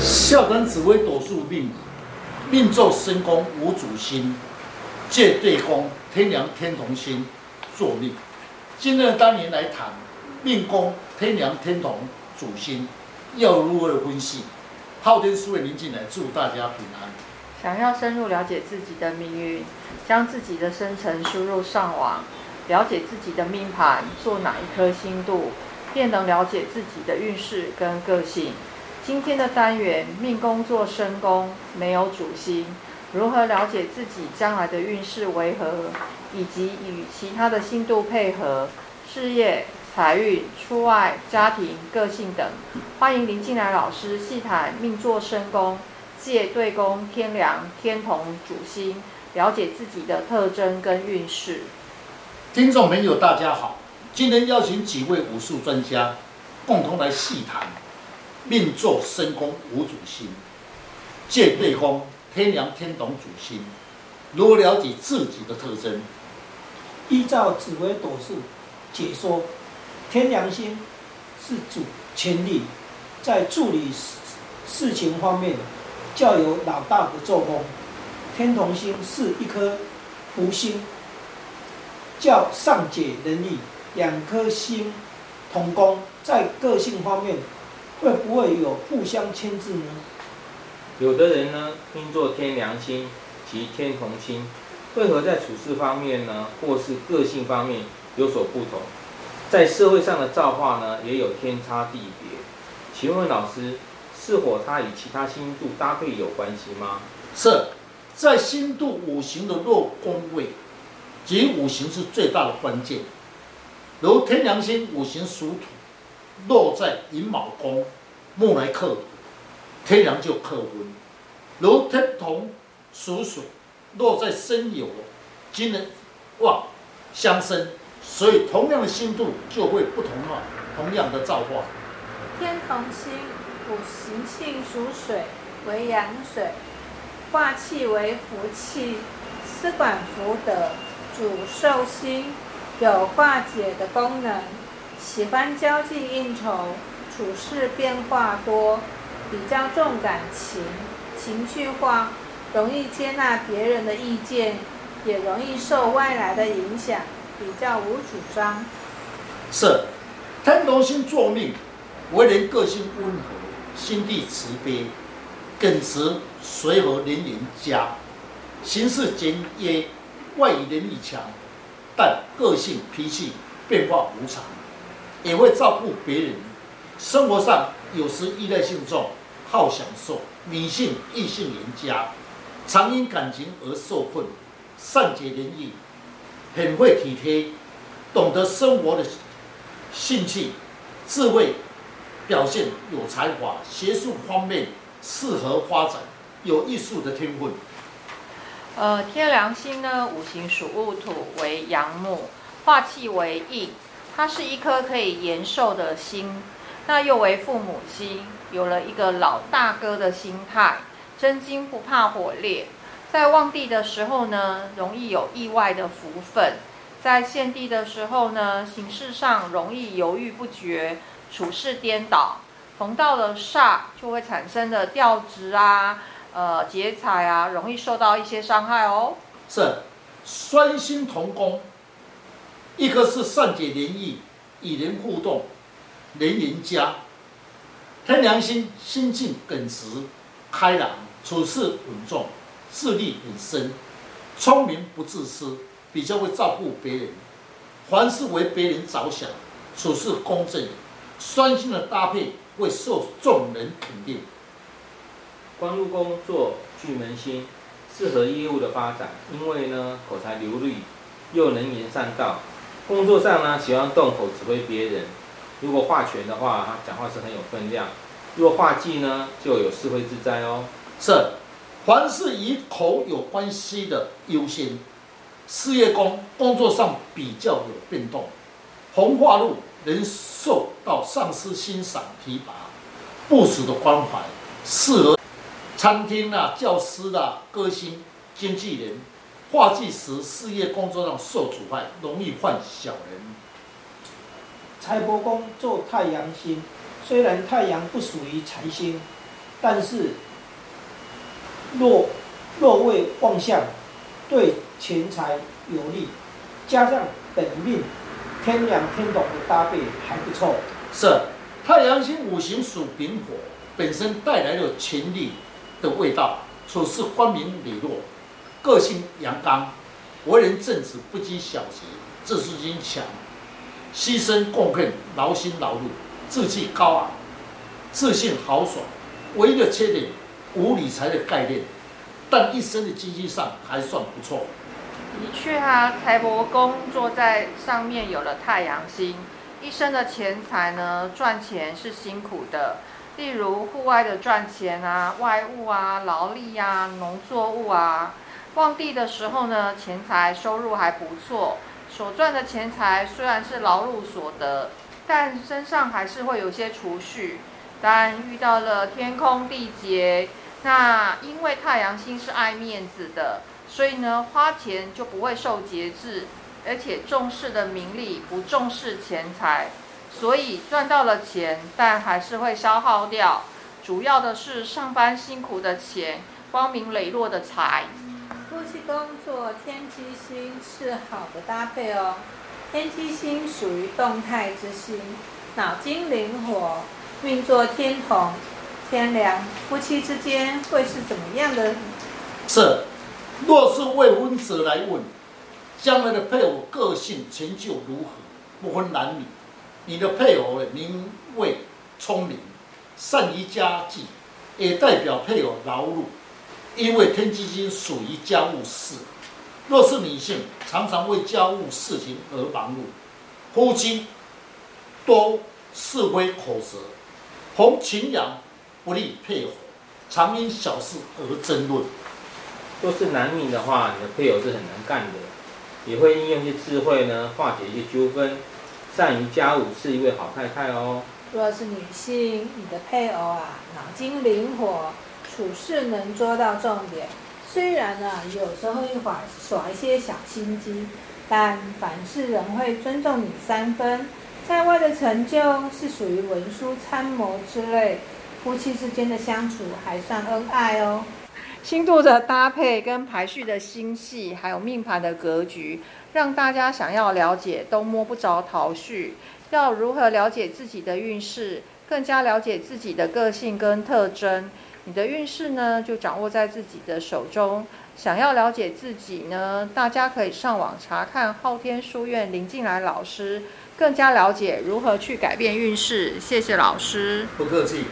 笑谈紫微斗数命，命坐申宫无主星，借对宫天梁天同星坐命。今日当年来谈命宫天梁天同主星要如何分析？昊天书院林进来祝大家平安。想要深入了解自己的命运，将自己的生辰输入上网，了解自己的命盘，做哪一颗星度，便能了解自己的运势跟个性。今天的单元命宫坐申宫，没有主星，如何了解自己将来的运势为何，以及与其他的星度配合，事业、财运、出外、家庭、个性等。欢迎林进来老师细谈命坐申宫。借对宫天梁天同主星，了解自己的特征跟运势。听众朋友，大家好，今天邀请几位武术专家，共同来细谈命坐申宫无主星，借对方天梁天同主星，如何了解自己的特征？依照紫微斗数解说，天梁星是主权力，在处理事情方面。较有老大的作风，天同星是一颗福星，较善解人意。两颗星同宫，在个性方面会不会有互相牵制呢？有的人呢，命作天梁星及天同星，为何在处事方面呢，或是个性方面有所不同，在社会上的造化呢，也有天差地别。请问老师？是否它与其他星度搭配有关系吗？是，在星度五行的落宫位，即五行是最大的关键。如天良星五行属土，落在寅卯宫，木来克，天梁就克温；如天同属水，落在申酉，金人旺相生，所以同样的星度就会不同啊，同样的造化。天同星。五行性属水，为阳水，化气为福气，司管福德，主寿星，有化解的功能，喜欢交际应酬，处事变化多，比较重感情，情绪化，容易接纳别人的意见，也容易受外来的影响，比较无主张。是，天同星坐命，为人个性温和。心地慈悲，耿直随和，廉廉家，行事简约，外语能力强，但个性脾气变化无常，也会照顾别人。生活上有时依赖性重，好享受，迷信异性缘家，常因感情而受困，善解人意，很会体贴，懂得生活的兴趣，智慧。表现有才华，学术方面适合发展，有艺术的天分。呃，天梁星呢，五行属戊土，为阳木，化气为印，它是一颗可以延寿的心，那又为父母星，有了一个老大哥的心态，真金不怕火炼。在旺地的时候呢，容易有意外的福分；在献地的时候呢，行事上容易犹豫不决。处事颠倒，逢到了煞就会产生的调职啊、呃劫财啊，容易受到一些伤害哦。是，双星同宫，一个是善解人意，与人互动，人缘佳；天良心心境耿直、开朗，处事稳重，智力很深，聪明不自私，比较会照顾别人，凡事为别人着想，处事公正。双星的搭配会受众人肯定。官禄宫坐巨门星，适合业务的发展，因为呢口才流利，又能言善道。工作上呢喜欢动口指挥别人。如果化权的话，他讲话是很有分量；如果话技呢，就有是非之灾哦。是，凡是与口有关系的优先。事业工工作上比较有变动。红化禄。能受到上司欣赏提拔，部属的关怀，适合餐厅啊、教师啊、歌星、经纪人。化忌时，事业工作上受阻碍，容易犯小人。财帛宫做太阳星，虽然太阳不属于财星，但是若若未旺相，对钱财有利，加上本命天梁天同的搭配还不错。是太阳星五行属丙火，本身带来了权力的味道，处事光明磊落，个性阳刚，为人正直，不拘小节，自尊心强，牺牲贡献，劳心劳力，志气高昂，自信豪爽。唯一的缺点，无理财的概念，但一生的经济上还算不错。的确啊，财帛宫坐在上面有了太阳星，一生的钱财呢，赚钱是辛苦的。例如户外的赚钱啊，外务啊，劳力啊，农作物啊。旺地的时候呢，钱财收入还不错，所赚的钱财虽然是劳碌所得，但身上还是会有些储蓄。但遇到了天空地劫，那因为太阳星是爱面子的，所以呢，花钱就不会受节制，而且重视的名利，不重视钱财，所以赚到了钱，但还是会消耗掉。主要的是上班辛苦的钱，光明磊落的财。夫妻宫坐天机星是好的搭配哦，天机星属于动态之星，脑筋灵活。命作天同、天梁，夫妻之间会是怎么样的？是，若是未婚者来问，将来的配偶个性成就如何？不分男女，你的配偶呢，名为聪明，善于家计，也代表配偶劳碌，因为天机星属于家务事。若是女性，常常为家务事情而忙碌，夫妻多是非口舌。逢擎羊不利配偶，常因小事而争论。若是男命的话，你的配偶是很能干的，也会应用一些智慧呢，化解一些纠纷，善于家务，是一位好太太哦。若是女性，你的配偶啊，脑筋灵活，处事能捉到重点。虽然呢、有时候一会儿耍一些小心机，但凡事人会尊重你三分。在外的成就是属于文书参谋之类，夫妻之间的相处还算恩爱哦。星度的搭配跟排序的星系，还有命盘的格局，让大家想要了解都摸不着头绪。要如何了解自己的运势，更加了解自己的个性跟特征？你的运势呢，就掌握在自己的手中。想要了解自己呢，大家可以上网查看昊天书院林静来老师。更加了解如何去改变运势，谢谢老师。不客气。